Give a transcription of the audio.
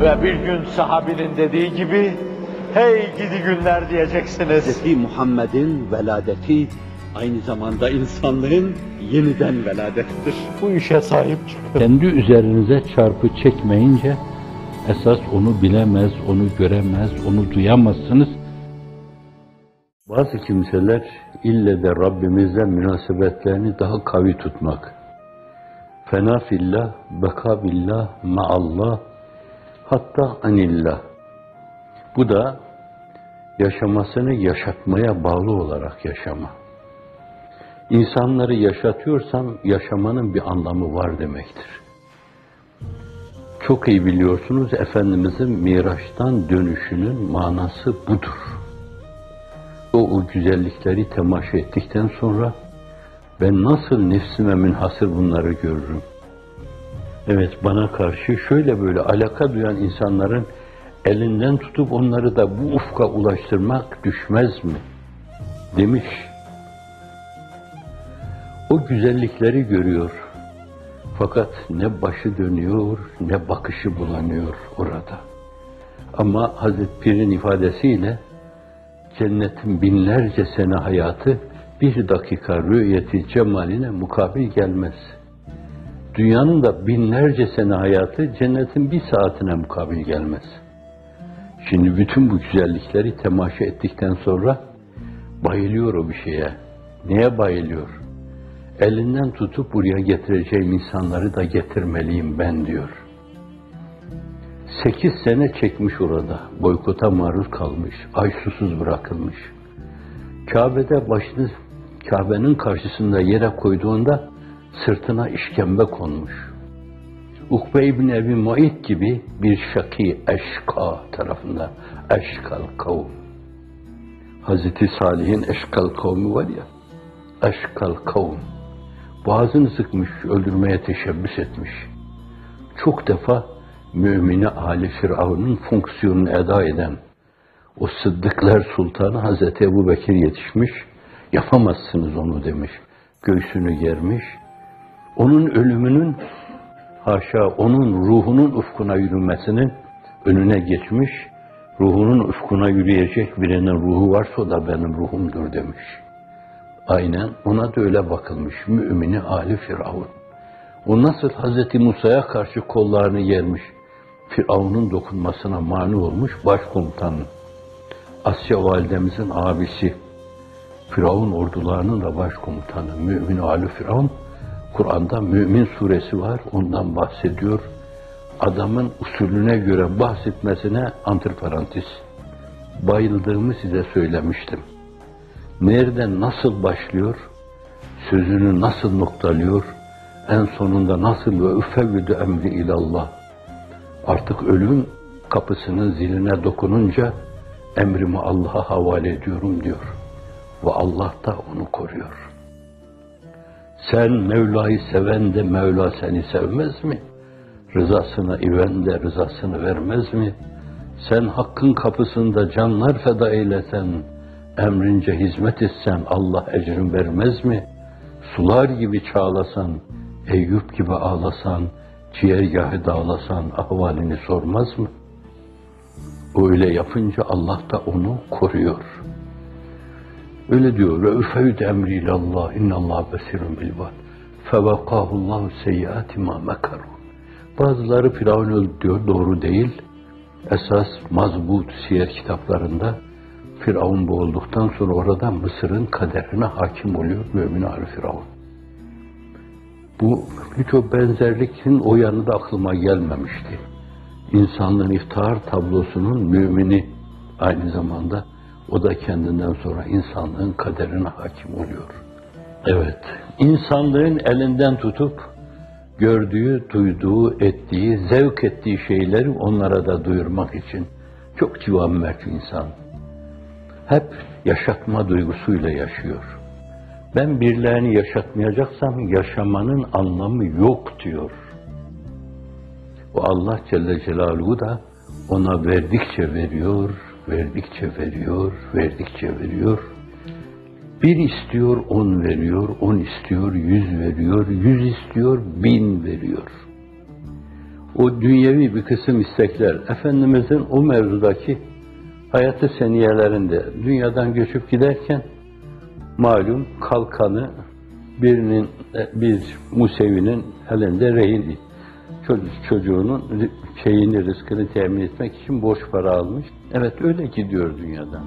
Ve bir gün sahabinin dediği gibi, hey gidi günler diyeceksiniz. Hz. Muhammed'in veladeti aynı zamanda insanlığın yeniden veladettir. Bu işe sahip çıkın. Kendi üzerinize çarpı çekmeyince esas onu bilemez, onu göremez, onu duyamazsınız. Bazı kimseler ille de Rabbimizle münasebetlerini daha kavi tutmak. Fena fillah, beka billah, maallah, hatta anillah. Bu da yaşamasını yaşatmaya bağlı olarak yaşama. İnsanları yaşatıyorsam yaşamanın bir anlamı var demektir. Çok iyi biliyorsunuz Efendimizin Miraç'tan dönüşünün manası budur. O, o güzellikleri temaşa ettikten sonra ben nasıl nefsime münhasır bunları görürüm. Evet bana karşı şöyle böyle alaka duyan insanların elinden tutup onları da bu ufka ulaştırmak düşmez mi? Demiş. O güzellikleri görüyor. Fakat ne başı dönüyor ne bakışı bulanıyor orada. Ama Hazreti Pir'in ifadesiyle cennetin binlerce sene hayatı bir dakika rüyeti cemaline mukabil gelmez. Dünyanın da binlerce sene hayatı cennetin bir saatine mukabil gelmez. Şimdi bütün bu güzellikleri temaşa ettikten sonra bayılıyor o bir şeye. Neye bayılıyor? Elinden tutup buraya getireceğim insanları da getirmeliyim ben diyor. Sekiz sene çekmiş orada. Boykota maruz kalmış. Ay susuz bırakılmış. Kabe'de başını Kabe'nin karşısında yere koyduğunda sırtına işkembe konmuş. Ukbe İbni Ebi Muayit gibi bir şaki eşka tarafından eşkal kavm. Hazreti Salih'in eşkal kavmi var ya, eşkal kavm. Boğazını sıkmış, öldürmeye teşebbüs etmiş. Çok defa mümine Ali Firavun'un fonksiyonunu eda eden o Sıddıklar Sultanı Hazreti Ebu Bekir yetişmiş, yapamazsınız onu demiş. Göğsünü germiş. Onun ölümünün haşa onun ruhunun ufkuna yürümesinin önüne geçmiş. Ruhunun ufkuna yürüyecek birinin ruhu varsa o da benim ruhumdur demiş. Aynen ona da öyle bakılmış. Mümini Ali Firavun. O nasıl Hazreti Musa'ya karşı kollarını germiş, Firavun'un dokunmasına mani olmuş başkomutanı. Asya validemizin abisi, Firavun ordularının da başkomutanı, mümin Ali Firavun, Kur'an'da Mümin suresi var, ondan bahsediyor. Adamın usulüne göre bahsetmesine antiparantez. Bayıldığımı size söylemiştim. Nereden nasıl başlıyor, sözünü nasıl noktalıyor, en sonunda nasıl ve üfevvüdü emri ilallah. Artık ölüm kapısının ziline dokununca emrimi Allah'a havale ediyorum diyor. Ve Allah da onu koruyor. Sen Mevla'yı seven de Mevla seni sevmez mi? Rızasına iven de rızasını vermez mi? Sen hakkın kapısında canlar feda eylesen, emrince hizmet etsen Allah ecrin vermez mi? Sular gibi çağlasan, Eyüp gibi ağlasan, ciğergahı dağlasan ahvalini sormaz mı? Öyle yapınca Allah da onu koruyor. Öyle diyor. Ve üfeyd emri ilallah. İnnallah besirun bil ibad. Fevakahullahu seyyiati ma mekaru. Bazıları Firavun öldü diyor. Doğru değil. Esas mazbut siyer kitaplarında Firavun boğulduktan sonra orada Mısır'ın kaderine hakim oluyor mümin Ali Firavun. Bu birçok benzerlikin o yanı da aklıma gelmemişti. İnsanlığın iftihar tablosunun mümini aynı zamanda o da kendinden sonra insanlığın kaderine hakim oluyor. Evet, insanlığın elinden tutup gördüğü, duyduğu, ettiği, zevk ettiği şeyleri onlara da duyurmak için çok civan insan. Hep yaşatma duygusuyla yaşıyor. Ben birilerini yaşatmayacaksam yaşamanın anlamı yok diyor. O Allah Celle Celaluhu da ona verdikçe veriyor, verdikçe veriyor, verdikçe veriyor. Bir istiyor, on veriyor, on istiyor, yüz veriyor, yüz istiyor, bin veriyor. o dünyevi bir kısım istekler, Efendimizin o mevzudaki hayatı seniyelerinde dünyadan göçüp giderken malum kalkanı birinin e, bir Musevi'nin elinde rehin çocuk, çocuğunun şeyini rızkını temin etmek için borç para almış. Evet öyle gidiyor dünyadan.